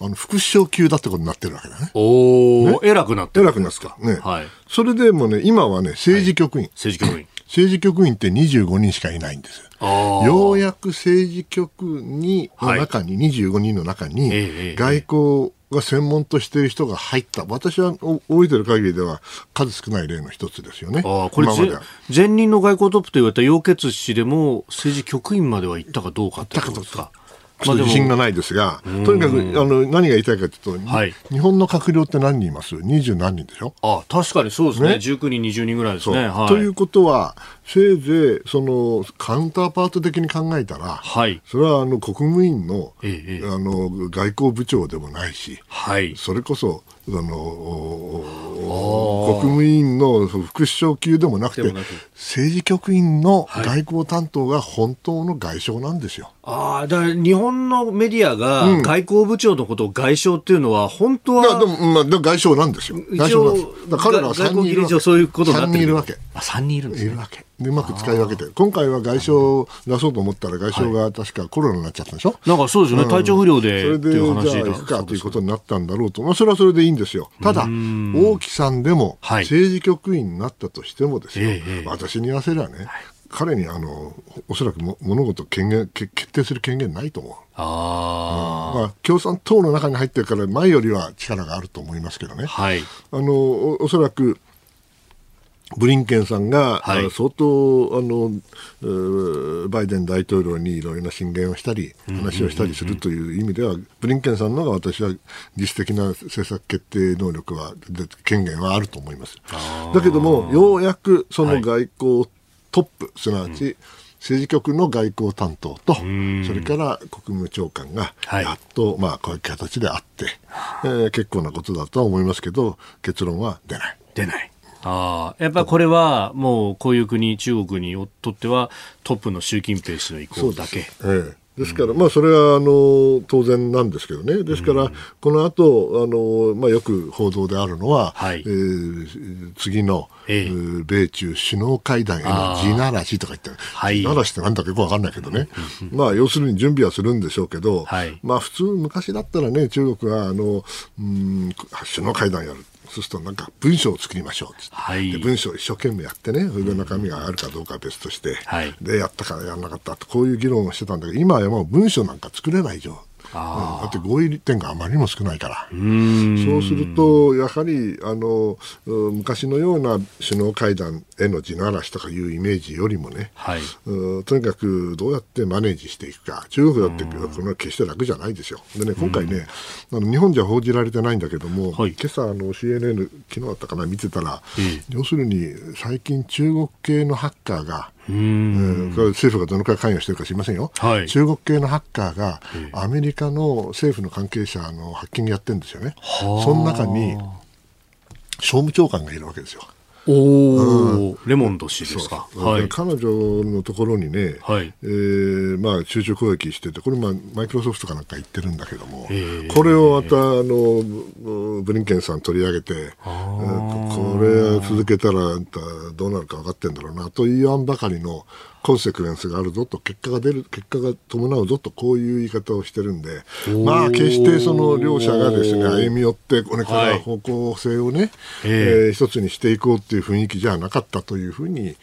あの副首相級だってことになってるわけだね。おお、ね、偉くなってる。偉くなってか。ね。はい。それでもね、今はね、政治局員。はい、政治局員。*clears throat* 政治局員って25人しかいないんです。ようやく政治局にの中に、はい、25人の中に、外交が専門としている人が入った、私は覚えてる限りでは数少ない例の一つですよね。あこれ前任の外交トップと言われた楊潔氏でも政治局員までは行ったかどうかってことですか。ちょっと自信がないですが、とにかくあの何が言いたいかというと、はい、日本の閣僚って何人います？二十何人でしょ？あ確かにそうですね、ね。19人、20人ぐらいですね。はい、ということは、せいぜいそのカウンターパート的に考えたら、はい、それはあの国務院の,、ええ、あの外交部長でもないし、はい、それこそあの国務院の副首相級でもなくて政治局員の外交担当が本当の外相なんですよ。ああ、だから日本のメディアが外交部長のことを外相っていうのは、本当は。いや、でも、まあ、外相なんですよ。外相なんです。だ彼らは3人いるわけ。そういうことになってる。人いるわけ。あ、3人いるんですね。いるわけ。でうまく使い分けて。今回は外相を出そうと思ったら外相が確かコロナになっちゃったんでしょ、なんかそうですよね、うん、体調不良でそれでじゃあ行くかということになったんだろうと、まあ、それはそれでいいんですよ。ただ王毅さんでも政治局員になったとしてもですよ、はい、私に言わせればね、はい、彼にあのおそらくも物事権限決定する権限ないと思う。あまあ、共産党の中に入ってるから前よりは力があると思いますけどね、はい、あのおおそらくブリンケンさんが、はい、相当あのバイデン大統領にいろいろな進言をしたり話をしたりするという意味では、ブリンケンさんのが私は実質的な政策決定能力は権限はあると思います。だけどもようやくその外交トップ、すなわち、政治局の外交担当と、それから国務長官がやっと、はい、まあ、こういう形であって、えー、結構なことだとは思いますけど、結論は出ない。出ない。あやっぱりこれはもうこういう国、中国にとってはトップの習近平氏の意向だけ。ええ。ですから、まあ、それはあの当然なんですけどね、ですから、この後あのまあよく報道であるのは、はい、えー、次の、ええ、米中首脳会談への地ならしとか言って、はい、地ならしってなんだかよくわかんないけどね、まあ、要するに準備はするんでしょうけど、はい、まあ、普通、昔だったらね、中国はあのうん首脳会談やる。そうするとなんか文章を作りましょうはい、で文章を一生懸命やってねそれで中身があるかどうかは別として、はい、でやったからやらなかったと。こういう議論をしてたんだけど今はもう文章なんか作れない状だって合意点があまりにも少ないから。そうするとやはりあの昔のような首脳会談への地ならしとかいうイメージよりもね、はい、とにかくどうやってマネージしていくか。中国だってこれは決して楽じゃないですよ。でね今回ねあの日本じゃ報じられてないんだけども、はい、今朝あの CNN 昨日だったかな見てたら、要するに最近中国系のハッカーがうん。これ政府がどのくらい関与してるか知りませんよ、はい、中国系のハッカーがアメリカの政府の関係者のハッキングやってるんですよね。その中に商務長官がいるわけですよ。おお、うん、レモンド氏ですか。はい、彼女のところにね、はい、えー、まあ集中攻撃してて、これまあマイクロソフトかなんか言ってるんだけども、これをまたあのブリンケンさん取り上げて、これ続けたらどうなるか分かってんだろうなと言わんばかりのコンセクエンスがあるぞと結果が出る結果が伴うぞとこういう言い方をしてるんでまあ決してその両者がですね歩み寄ってこれから方向性をね、はい、えー、一つにしていこうっていう雰囲気じゃなかったというふうに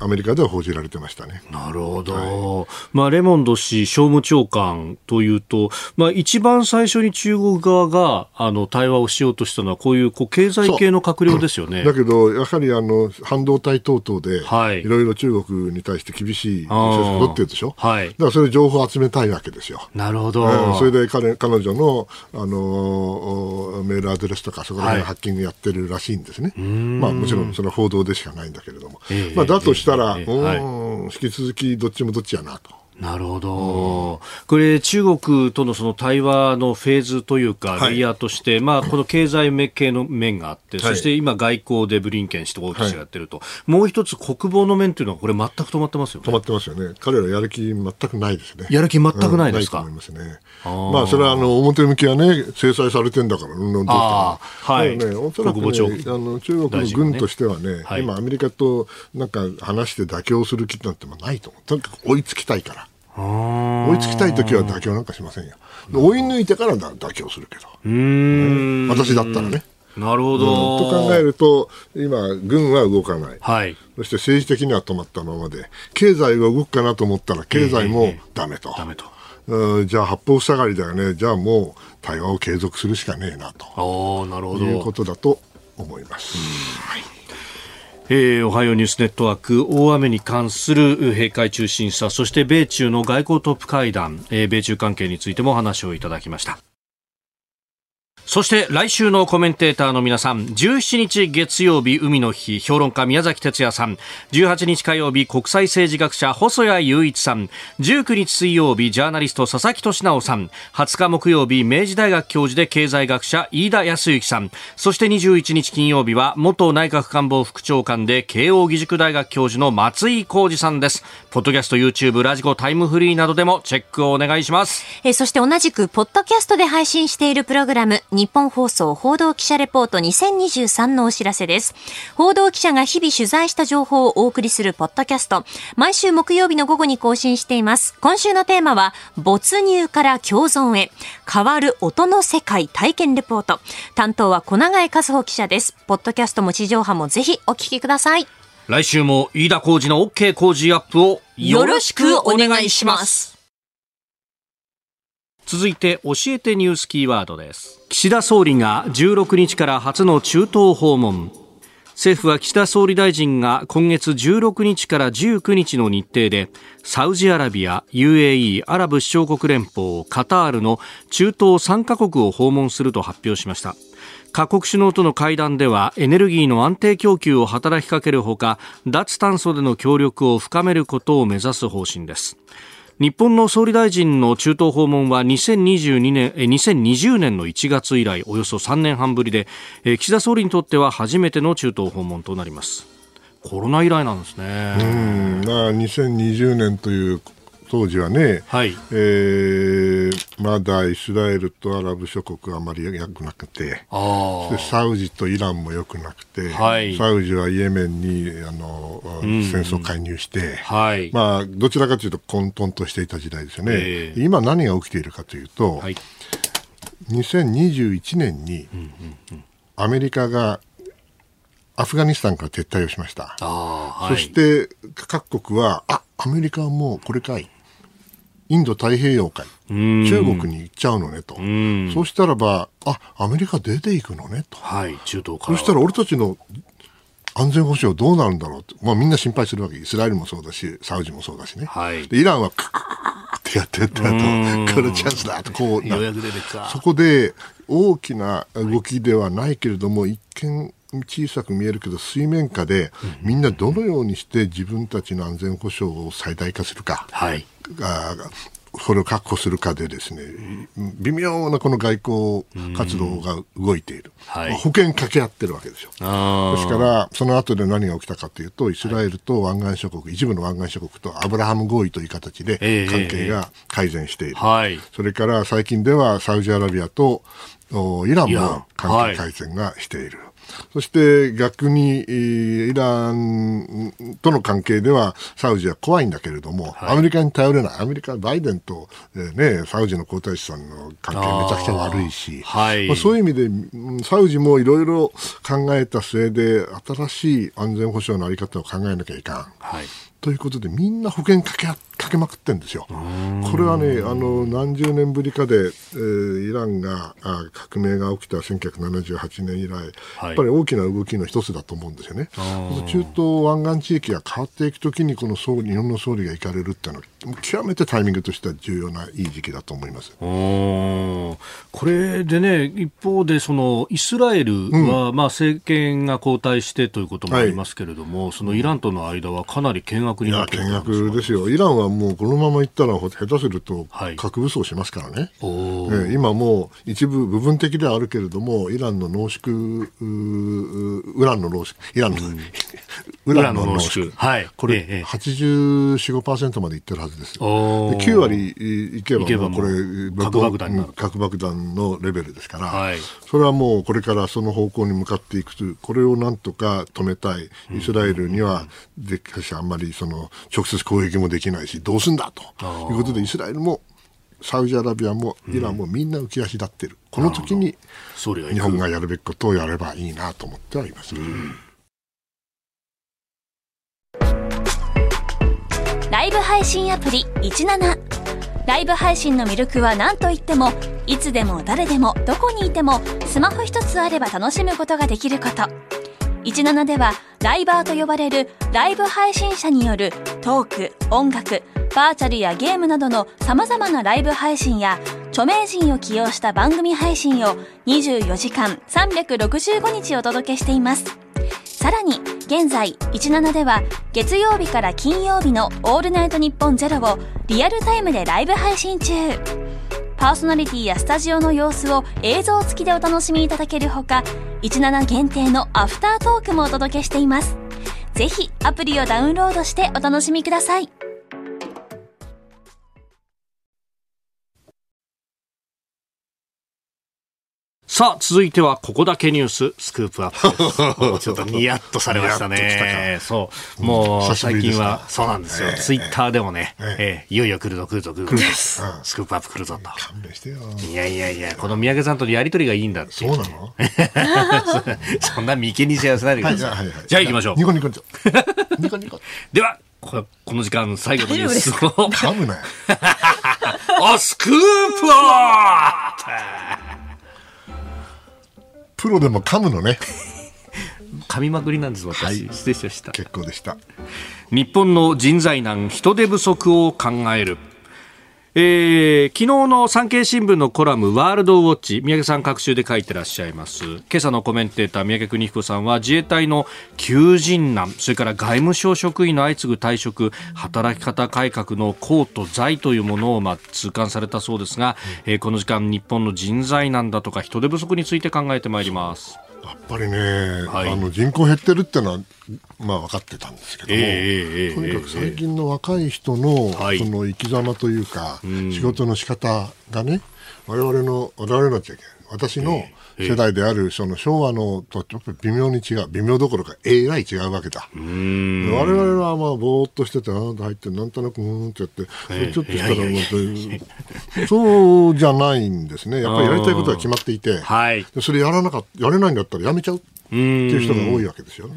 アメリカでは報じられてましたね。なるほど。はい、まあ、レモンド氏、商務長官というと、まあ、一番最初に中国側が、あの、対話をしようとしたのは、こういう、こう、経済系の閣僚ですよね。だけど、やはり、あの、半導体等々で、はい。いろいろ中国に対して厳しい政策を取ってるでしょ？はい。だから、それ情報を集めたいわけですよ。なるほど。うん、それで彼、彼女の、あの、メールアドレスとか、そこら辺ハッキングやってるらしいんですね。はい、まあ、もちろん、それは報道でしかないんだけれども。えー、まあ、だとしたら、引き続きどっちもどっちやなと。なるほど、これ、中国とのその対話のフェーズというか、レイヤーとして、まあ、この経済系の面があって、そして今、外交でブリンケン氏とオーティスがやってると、もう一つ、国防の面というのは、これ、全く止まってますよね。止まってますよね、彼らやる気全くないですね。やる気全くないですか？うん、いますね。まあ、それはあの表向きはね、制裁されてんだから、うんどうか。はい。ね、おそらく、ね、あの中国の軍としてはね、ねはい、今、アメリカとなんか話して妥協する気なんてもないと思う。とにかく追いつきたいから。追いつきたい時は妥協なんかしませんよ。追い抜いてから妥協するけど。ね、私だったらね。なるほど、うん、と考えると、今、軍は動かない、はい、そして政治的には止まったままで、経済が動くかなと思ったら、経済もだめと。ダメと。うん、じゃあ八方塞がりだよね、じゃあもう対話を継続するしかねえなと。なるほど。いうことだと思います。はいえー、おはようニュースネットワーク大雨に関する閉会中審査そして米中の外交トップ会談、えー、米中関係についてもお話をいただきました。そして来週のコメンテーターの皆さん、17日月曜日海の日、評論家宮崎哲也さん、18日火曜日国際政治学者細谷雄一さん、19日水曜日ジャーナリスト佐々木俊直さん、20日木曜日明治大学教授で経済学者飯田康之さん、そして21日金曜日は元内閣官房副長官で慶応義塾大学教授の松井浩二さんです。ポッドキャスト、YouTube、ラジコ、タイムフリーなどでもチェックをお願いします。えそして同じくポッドキャストで配信しているプログラム日本放送報道記者レポート2023のお知らせです。報道記者が日々取材した情報をお送りするポッドキャスト。毎週木曜日の午後に更新しています。今週のテーマは、没入から共存へ、変わる音の世界体験レポート。担当は小永井和穂記者です。ポッドキャストも地上波もぜひお聞きください。来週も飯田浩二の OK 工事アップをよろしくお願いします。続いて教えてニュースキーワードです岸田総理が16日から初の中東訪問。政府は岸田総理大臣が今月16日から19日の日程でサウジアラビア、UAE、アラブ首長国連邦、カタールの中東3カ国を訪問すると発表しました。各国首脳との会談ではエネルギーの安定供給を働きかけるほか脱炭素での協力を深めることを目指す方針です。日本の総理大臣の中東訪問は2022年2020年の1月以来およそ3年半ぶりで岸田総理にとっては初めての中東訪問となります。コロナ以来なんですね。うん。まあ2020年という当時はね、はい、えー、まだイスラエルとアラブ諸国はあまり良くなくてサウジとイランも良くなくて、はい、サウジはイエメンにあの、うん、戦争介入して、はい、まあ、どちらかというと混沌としていた時代ですよね、えー、今何が起きているかというと、はい、2021年にアメリカがアフガニスタンから撤退をしました。はい、そして各国は、あアメリカはもうこれかい。インド太平洋海、中国に行っちゃうのねと。そうしたらば、あ、アメリカ出ていくのねと。はい、中東から。そしたら俺たちの安全保障どうなるんだろうと。まあみんな心配するわけ。イスラエルもそうだし、サウジもそうだしね。はい、でイランはカーってやってったと、これチャンスだと、こうそこで大きな動きではないけれども、はい、一見小さく見えるけど水面下でみんなどのようにして自分たちの安全保障を最大化するか、はい、それを確保するかでですね微妙なこの外交活動が動いている、はい、保険掛け合ってるわけですよ。ですからその後で何が起きたかというとイスラエルと湾岸諸国、はい、一部の湾岸諸国とアブラハム合意という形で関係が改善している、えーえー、それから最近ではサウジアラビアとイランも関係改善がしている。そして逆にイランとの関係ではサウジは怖いんだけれども、はい、アメリカに頼れない、アメリカ、バイデンと、えーね、サウジの皇太子さんの関係めちゃくちゃ悪いし、はい、まあ、そういう意味で、サウジもいろいろ考えた末で、新しい安全保障の在り方を考えなきゃいかん。はいということでみんな保険かけかけまくってんですよ。これはねあの何十年ぶりかで、えー、イランがあ革命が起きた1978年以来、はい、やっぱり大きな動きの一つだと思うんですよね。中東湾岸地域が変わっていくときにこの総理日本の総理が行かれるっていうのは極めてタイミングとしては重要ないい時期だと思います。これでね一方でそのイスラエルは、うん、まあ政権が交代してということもありますけれども、はい、そのイランとの間はかなり険悪になって険悪ですよ。イランはもうこのままいったら下手すると核武装しますからね。はい、今もう一部部分的ではあるけれどもイランの濃縮ウランの濃縮イランの、うん、*laughs* ウランの濃縮、はい、これ、ええ、84、5%までいってるはずです。で9割いけばこれ核爆弾核爆弾のレベルですから、はい、それはもうこれからその方向に向かっていくとこれをなんとか止めたいイスラエルには、でかしあんまりその直接攻撃もできないしどうすんだと。いうことでイスラエルもサウジアラビアもイランもみんな浮き足立ってる、この時に日本がやるべきことをやればいいなと思ってはいます。うん。ライブ配信アプリ17ライブ配信の魅力は何といってもいつでも誰でもどこにいてもスマホ一つあれば楽しむことができること17ではライバーと呼ばれるライブ配信者によるトーク音楽バーチャルやゲームなどの様々なライブ配信や著名人を起用した番組配信を24時間365日お届けしています。さらに、現在、17では、月曜日から金曜日のオールナイトニッポンゼロをリアルタイムでライブ配信中。パーソナリティやスタジオの様子を映像付きでお楽しみいただけるほか、17限定のアフタートークもお届けしています。ぜひ、アプリをダウンロードしてお楽しみください。さあ、続いては、ここだけニュース、スクープアップ *laughs* ちょっとニヤッとされましたね。そう。もう、最近は、そうなんですよ。ツイッターでもね、えいよいよ来るぞ、来るぞ、来るぞ。スクープアップ来るぞと。勘弁してよ。いやいやいや、この三宅さんとのやりとりがいいんだって。そうなの？*laughs* そんな眉間にしやせないでください。じゃあ行きましょう。ニコニコニコニコ。では、この時間最後のニュースを。噛むなよ。*laughs* あ、スクープアッププロでも噛むのね。噛みまくりなんです私、はい、失礼しました。結構でした。日本の人材難人手不足を考えるえー、昨日の産経新聞のコラムワールドウォッチ宮家さん各週で書いてらっしゃいます。今朝のコメンテーター宮家邦彦さんは自衛隊の求人難それから外務省職員の相次ぐ退職働き方改革の功と財というものを、まあ、痛感されたそうですが、えー、この時間日本の人材難だとか人手不足について考えてまいります。やっぱりね、はい、あの人口減ってるっていうのはまあ分かってたんですけども、えー、とにかく最近の若い人の、その生き様というか、仕事の仕方がね、我々の、我々の私の世代であるその昭和のとちょっと微妙に違う微妙どころかえらい違うわけだ。我々はまあぼーっとしててあなた入ってなんとなくうんってやってちょっとしたらもうそうじゃないんですね。やっぱりやりたいことが決まっていて、はい、それやらなかやれないんだったらやめちゃうっていう人が多いわけですよ。で、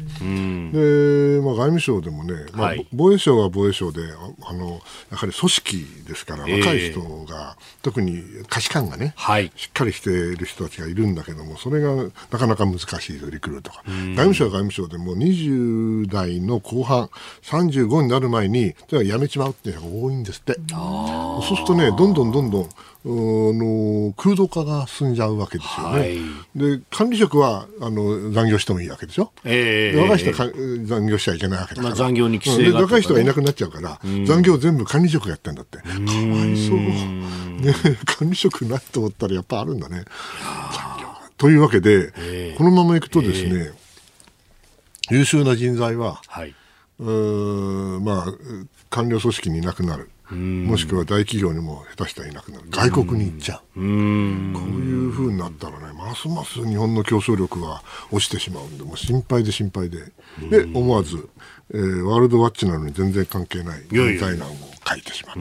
まあ、外務省でもね、まあ、はい、防衛省は防衛省であのやはり組織ですから、若い人が、特に価値観がね、はい、しっかりしている人たちがいるんだけどもそれがなかなか難しいリクルートが外務省は外務省でも20代の後半35になる前に辞めちまうっていうのが多いんですって。そうするとねどんどんどんどんの空洞化が進んじゃうわけですよね。はい、で管理職はあの残業してもいいわけでしょ？えー、若い人は残業しちゃいけないわけだから。まあ、残業に規制が、ね、若い人がいなくなっちゃうから、残業全部管理職がやってんだって。かわいそう。ね、管理職ないと思ったらやっぱあるんだね。残業というわけで、えー、このままいくとですね、えー、優秀な人材は、はい、うまあ官僚組織にいなくなる。もしくは大企業にも下手したらいなくなる。外国に行っちゃう。こういうふうになったらねますます日本の競争力が落ちてしまうんでもう心配で心配で。で思わず、えー、ワールドワッチなのに全然関係ない人材難を書いてしまった。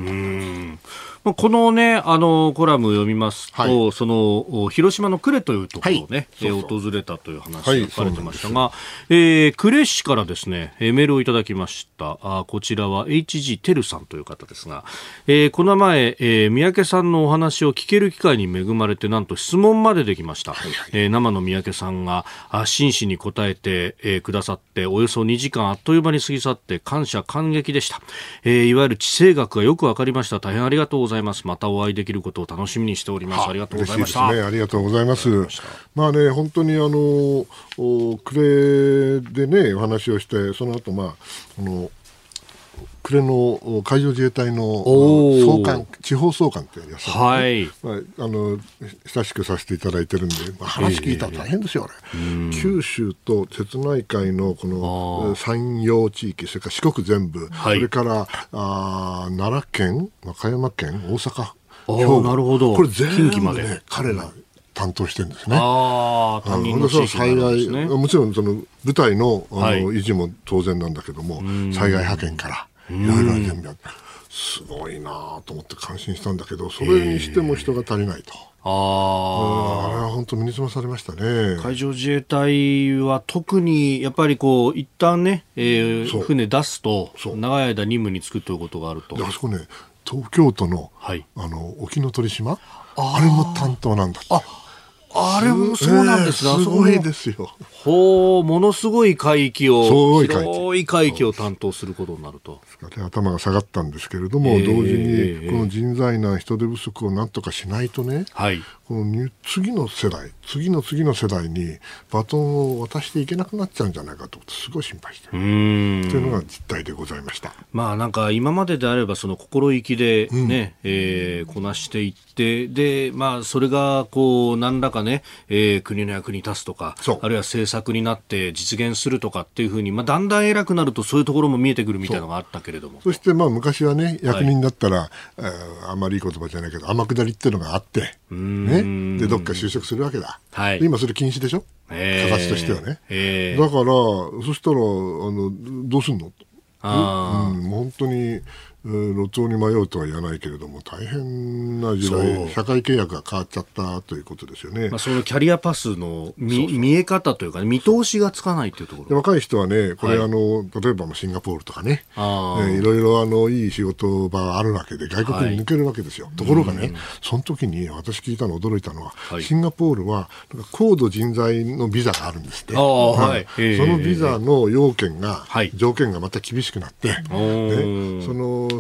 このね、あの、コラムを読みますと、はい、その、広島の呉というところをね、はい、訪れたという話が書かれてましたが、はい、えー、呉市からですね、メールをいただきました。あこちらは HG テルさんという方ですが、えー、この前、えー、三宅さんのお話を聞ける機会に恵まれて、なんと質問までできました。はいはい、えー、生の三宅さんが、あ真摯に答えて、えー、くださって、およそ2時間あっという間に過ぎ去って、感謝感激でした。えー、いわゆる地政学がよくわかりました。大変ありがとうございます。ざいます。またお会いできることを楽しみにしております。ありがとうございました。ね、ありがとうございます。まあね、本当にあの、暮れでね、お話をして、その後、まあ、あの、暮れの海上自衛隊の総監、地方総監ってやつ、ね、はい、まあ、あの親しくさせていただいてるんで、まあ、話聞いたら大変ですよ、あれ、えー、九州と瀬戸内海のこの山陽地域、それから四国全部、はい、それからあ奈良県、和歌山県、大阪、兵庫。なるほど。これ全部、ね、彼ら担当してるんですね。ああ、担任の災害、もちろんその部隊のあの、はい、維持も当然なんだけども、災害派遣から。いろいろ準備すごいなと思って感心したんだけどそれにしても人が足りないと。あああれは本当身につまされましたね。海上自衛隊は特にやっぱりこう一旦ね、えー、船出すと長い間任務に就くということがあると。あそこね東京都の,、はい、あの沖ノ鳥島？あれも担当なんだって。ああれもそうなんですね、えー、すごいですよ。ほうものすごい海域を広い海域広い海域を担当することになると。頭が下がったんですけれども、えー同時にこの人材難、人手不足をなんとかしないとね、はい。このに次の世代、次の次の世代にバトンを渡していけなくなっちゃうんじゃないかと、すごい心配してうる。というのが実態でございました。まあなんか今までであればその心意気でね、えーこなしていってでまあそれがこう何らかね、えー国の役に立つとかあるいは政策になって実現するとかっていうふうにまあだんだん偉くなるとそういうところも見えてくるみたいなのがあったけれども。そしてまあ昔はね、役人だったら、えーあまりいい言葉じゃないけど、天下りっていうのがあって、ね、で、どっか就職するわけだ。はい。今それ禁止でしょ？えー。形としてはね。えー。だから、そしたら、あの、どうすんの？うん、本当に、えー路頭に迷うとは言わないけれども、大変な時代、社会契約が変わっちゃったということですよね。まあ、そのキャリアパスの見見え方というか、ね、見通しがつかないというところ。で若い人はね、これ、はい。あの例えばシンガポールとかね、あー。えーいろいろあのいい仕事場があるわけで、外国に抜けるわけですよ。ところがね、その時に私聞いたの、驚いたのは、はい。シンガポールはなんか高度人材のビザがあるんですって。はい。ええそのビザの要件が、はい。条件がまた厳しくなって、ね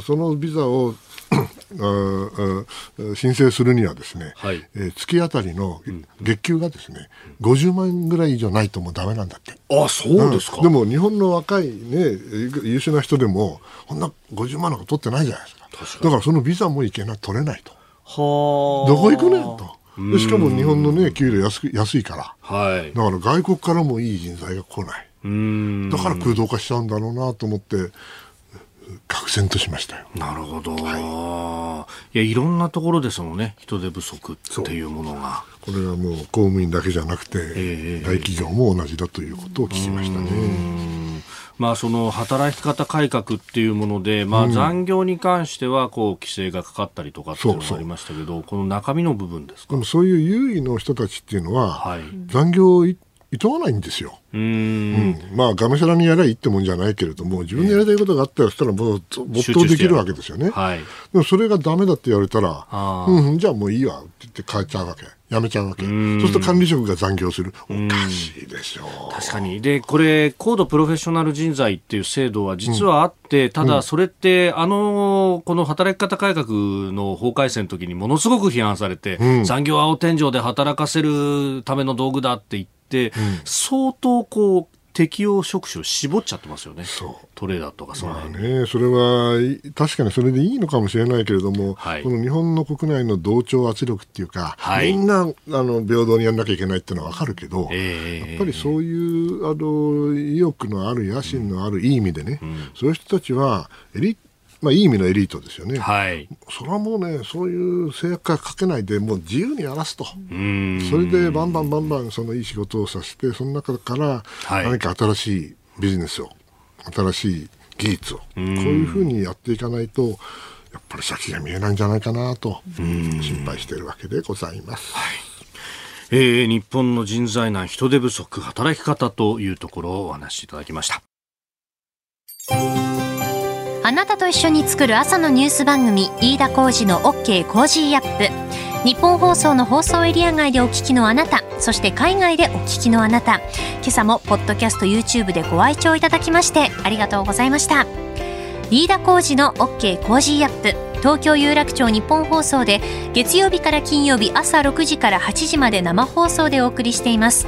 そのビザを *clears throat* 申請するにはですね、はいえー月当たりの月給がですね、50万円ぐらい以上ないともうダメなんだって。あ、そうですか。でも日本の若い、ね、優秀な人でも、こんな50万なんか取ってないじゃないですか。だからそのビザもいけない、取れないと。はあ。どこ行くねんと。でしかも日本のね、給料安く安いから。はい。だから外国からもいい人材が来ない。うーん。だから空洞化しちゃうんだろうなと思って、愕然としましたよ。なるほど。い、や、いろんなところでそのね、人手不足っていうものが。これはもう公務員だけじゃなくて、ええ大企業も同じだということを聞きましたね。まあ、その働き方改革っていうもので、まあ、残業に関してはこう規制がかかったりとかっていうのがありましたけど、この中身の部分ですか？でもそういう優位の人たちっていうのは、はい。残業をい厭わないんですよ。うーん。うんまあ、がむしゃらにやりゃいいってもんじゃないけれども、自分でやりたいことがあったら、そしたらもう没頭できるわけですよね。はい。でもそれがダメだって言われたらうん、じゃあもういいわって言って変えちゃうわけ。やめちゃうわけ。そうすると管理職が残業する。おかしいでしょう。確かに。で、これ、高度プロフェッショナル人材っていう制度は実はあって、ただそれって、あの、この働き方改革の法改正の時にものすごく批判されて、残業青天井で働かせるための道具だって言って、相当こう、適用職種を絞っちゃってますよね。トレーダーとかそのまあ。ね、それはい確かにそれでいいのかもしれないけれども、はい。この日本の国内の同調圧力っていうか、はい。みんなあの平等にやんなきゃいけないっていうのは分かるけど、ええやっぱりそういうあの意欲のある野心のあるいい意味でね、そういう人たちはエリ、まあ、いい意味のエリートですよね。はい。それはもうね、そういう制約がかけないで、もう自由にやらすと。それでバンバンバンバンそのいい仕事をさせて、その中からはい何か新しいビジネスを、新しい技術を、こういうふうにやっていかないと、やっぱり先が見えないんじゃないかなと心配しているわけでございます。えー日本の人材難、人手不足、働き方というところをお話しいただきました。あなたと一緒に作る朝のニュース番組飯田浩司の OK コージーアップ。日本放送の放送エリア外でお聞きのあなたそして海外でお聞きのあなた。今朝もポッドキャスト YouTube でご愛聴いただきましてありがとうございました。飯田浩司の OK コージーアップ。東京有楽町日本放送で月曜日から金曜日朝6時から8時まで生放送でお送りしています。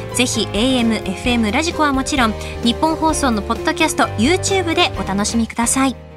ぜひ AM、FM、ラジコはもちろん日本放送のポッドキャスト YouTube でお楽しみください。